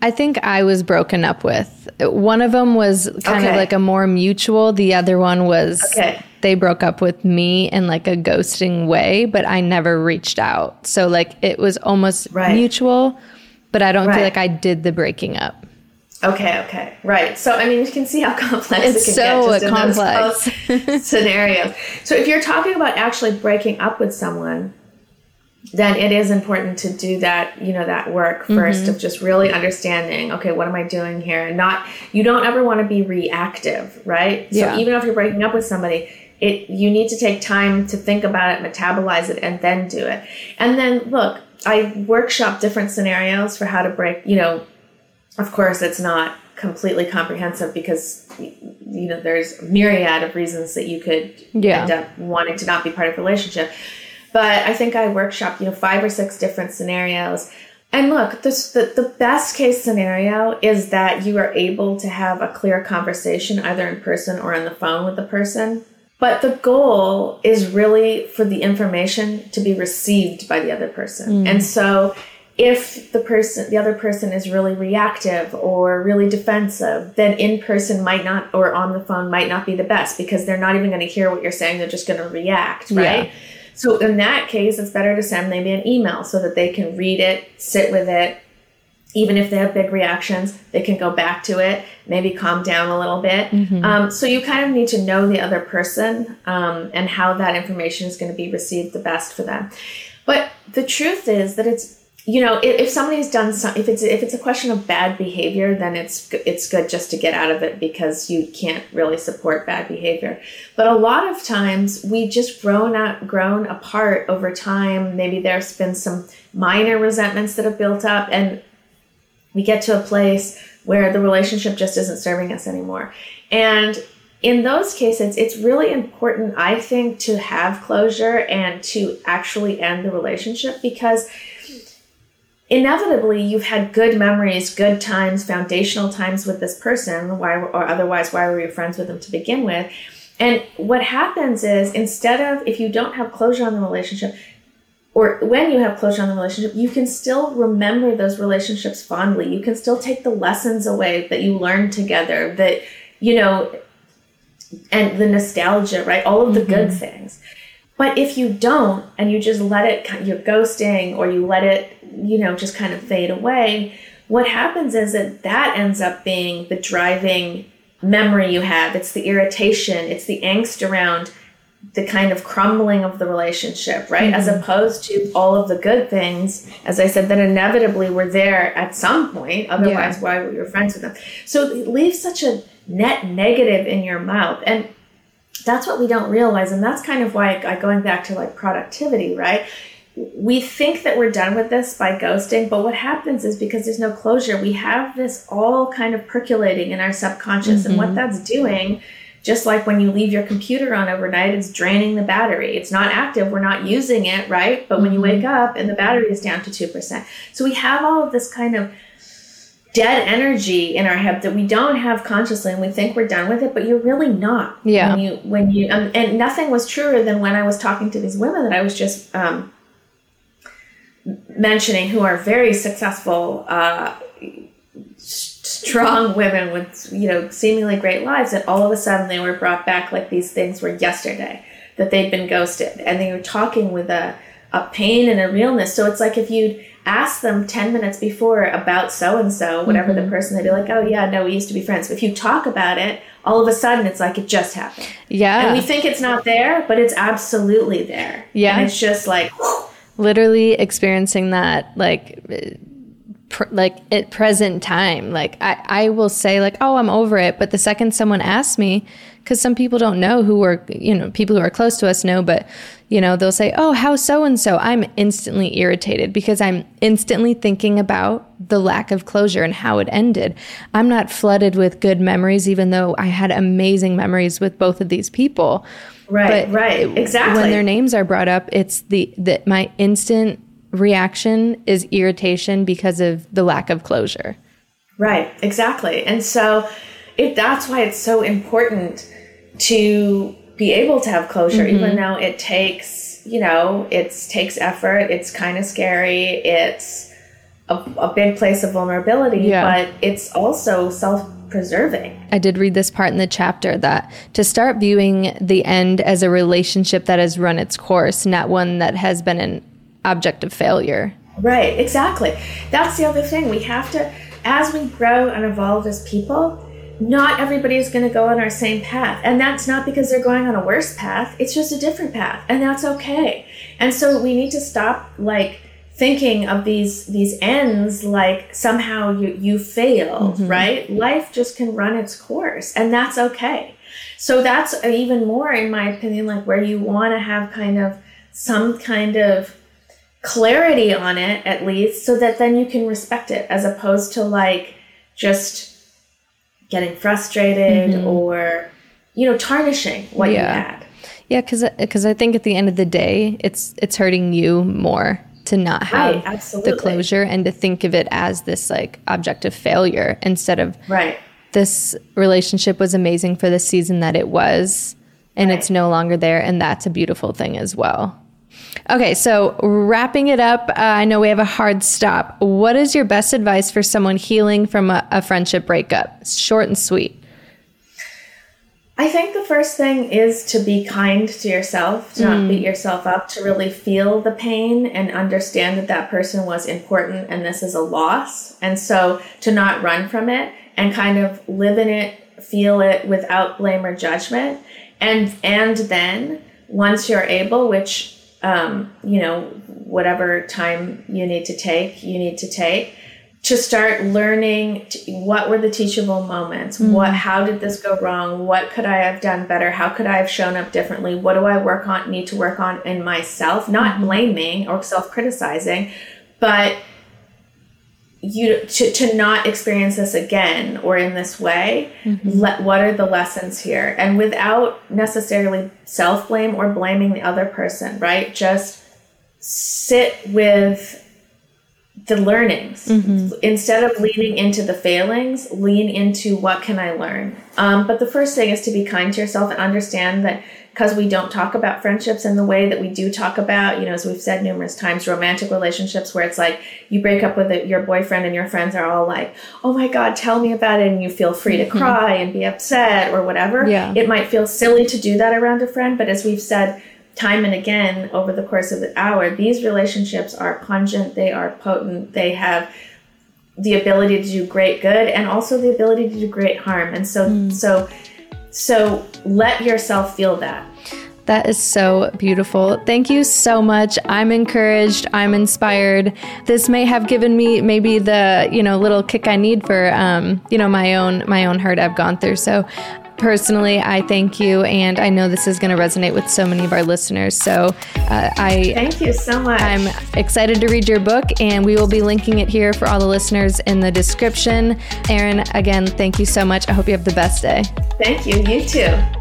I think I was broken up with. One of them was kind okay. of like a more mutual. The other one was okay. They broke up with me in like a ghosting way, but I never reached out. So like it was almost right. mutual, but I don't right. feel like I did the breaking up. Okay, okay, right. So I mean, you can see how *laughs* complex it's it can so get just complex. in those *laughs* scenarios. So if you're talking about actually breaking up with someone, then it is important to do that you know that work 1st mm-hmm. of just really understanding okay what am i doing here and not you don't ever want to be reactive right yeah. so even if you're breaking up with somebody it you need to take time to think about it metabolize it and then do it and then look i workshop different scenarios for how to break you know of course it's not completely comprehensive because you know there's myriad of reasons that you could yeah. end up wanting to not be part of a relationship but I think I workshop you know, five or six different scenarios. And look, this, the, the best case scenario is that you are able to have a clear conversation either in person or on the phone with the person. But the goal is really for the information to be received by the other person. Mm. And so if the person the other person is really reactive or really defensive then in person might not or on the phone might not be the best because they're not even going to hear what you're saying they're just going to react right yeah. So in that case, it's better to send maybe an email so that they can read it, sit with it. Even if they have big reactions, they can go back to it, maybe calm down a little bit. Mm-hmm. Um, so you kind of need to know the other person um, and how that information is going to be received the best for them. But the truth is that it's you know, if, if somebody's done some, if it's if it's a question of bad behavior, then it's it's good just to get out of it because you can't really support bad behavior. But a lot of times we just grown out, grown apart over time. Maybe there's been some minor resentments that have built up, and we get to a place where the relationship just isn't serving us anymore. And in those cases, it's really important, I think, to have closure and to actually end the relationship because inevitably you've had good memories, good times, foundational times with this person, why or otherwise why were you friends with them to begin with? And what happens is instead of if you don't have closure on the relationship, or when you have closure on the relationship, you can still remember those relationships fondly. You can still take the lessons away that you learned together, that, you know, and the nostalgia, right? All of the mm-hmm. good things. But if you don't and you just let it, you're ghosting or you let it, you know, just kind of fade away, what happens is that that ends up being the driving memory you have. It's the irritation, it's the angst around the kind of crumbling of the relationship, right? Mm-hmm. As opposed to all of the good things, as I said, that inevitably were there at some point. Otherwise, yeah. why were you friends with them? So it leaves such a net negative in your mouth. And that's what we don't realize and that's kind of why I, going back to like productivity right we think that we're done with this by ghosting, but what happens is because there's no closure, we have this all kind of percolating in our subconscious. Mm-hmm. And what mm-hmm. that's doing, just like when you leave your computer on overnight, it's draining the battery. It's not active, we're not using it, right? But when you wake mm-hmm. up and the battery is down to 2%. So we have all of this kind of dead energy in our head that we don't have consciously and we think we're done with it but you're really not yeah when you when you um, and nothing was truer than when i was talking to these women that i was just um, mentioning who are very successful, uh, strong women with you know seemingly great lives, and all of a sudden they were brought back like these things were yesterday that they'd been ghosted, and they were talking with a a pain and a realness. So it's like if you'd ask them 10 minutes before about so and so, whatever mm-hmm. the person, they'd be like, oh, yeah, no, we used to be friends. But if you talk about it, all of a sudden it's like it just happened. Yeah. And we think it's not there, but it's absolutely there. Yeah. And it's just like, whew, literally experiencing that like pr- like at present time like I, I will say like oh i'm over it. But the second someone asks me because some people don't know who are you know people who are close to us know but you know they'll say oh how so and so i'm instantly irritated because i'm instantly thinking about the lack of closure and how it ended. I'm not flooded with good memories even though i had amazing memories with both of these people. Right, but right, exactly. When their names are brought up, it's the that my instant reaction is irritation because of the lack of closure. Right, exactly. And so it, that's why it's so important to be able to have closure, mm-hmm. even though it takes, you know, it takes effort. It's kind of scary. It's a, a big place of vulnerability, yeah. but it's also self preserving. I did read this part in the chapter that to start viewing the end as a relationship that has run its course, not one that has been an object of failure. Right, exactly. That's the other thing. We have to, as we grow and evolve as people, not everybody is going to go on our same path. And that's not because they're going on a worse path, it's just a different path. And that's okay. And so we need to stop, like, thinking of these these ends like somehow you you failed mm-hmm. right life just can run its course and that's okay so that's even more in my opinion like where you want to have kind of some kind of clarity on it at least so that then you can respect it as opposed to like just getting frustrated mm-hmm. or you know tarnishing what yeah. you had yeah because because i think at the end of the day it's it's hurting you more to not have right, the closure and to think of it as this like objective failure instead of right this relationship was amazing for the season that it was and right. it's no longer there and that's a beautiful thing as well okay so wrapping it up uh, i know we have a hard stop what is your best advice for someone healing from a, a friendship breakup short and sweet I think the first thing is to be kind to yourself, to mm. not beat yourself up, to really feel the pain and understand that that person was important and this is a loss. And so to not run from it and kind of live in it, feel it without blame or judgment. And, and then once you're able, which, um, you know, whatever time you need to take, you need to take, to start learning what were the teachable moments? Mm what how did this go wrong? What could i have done better? How could i have shown up differently? What do i work on need to work on in myself? Not mm blaming or self-criticizing but you to, to not experience this again or in this way mm-hmm. let, what are the lessons here and without necessarily self-blame or blaming the other person right just sit with the learnings mm-hmm. instead of leaning into the failings lean into what can i learn um, but the first thing is to be kind to yourself and understand that because we don't talk about friendships in the way that we do talk about you know as we've said numerous times romantic relationships where it's like you break up with your boyfriend and your friends are all like oh my god tell me about it and you feel free to mm-hmm. cry and be upset or whatever yeah. it might feel silly to do that around a friend but as we've said time and again over the course of the hour, these relationships are pungent, they are potent, they have the ability to do great good and also the ability to do great harm. And so mm. so so let yourself feel that. That is so beautiful. Thank you so much. I'm encouraged. I'm inspired. This may have given me maybe the you know little kick I need for um, you know my own my own hurt I've gone through. So personally, I thank you, and I know this is going to resonate with so many of our listeners. So uh, I thank you so much. I'm excited to read your book, and we will be linking it here for all the listeners in the description. Erin, again, thank you so much. I hope you have the best day. Thank you. You too.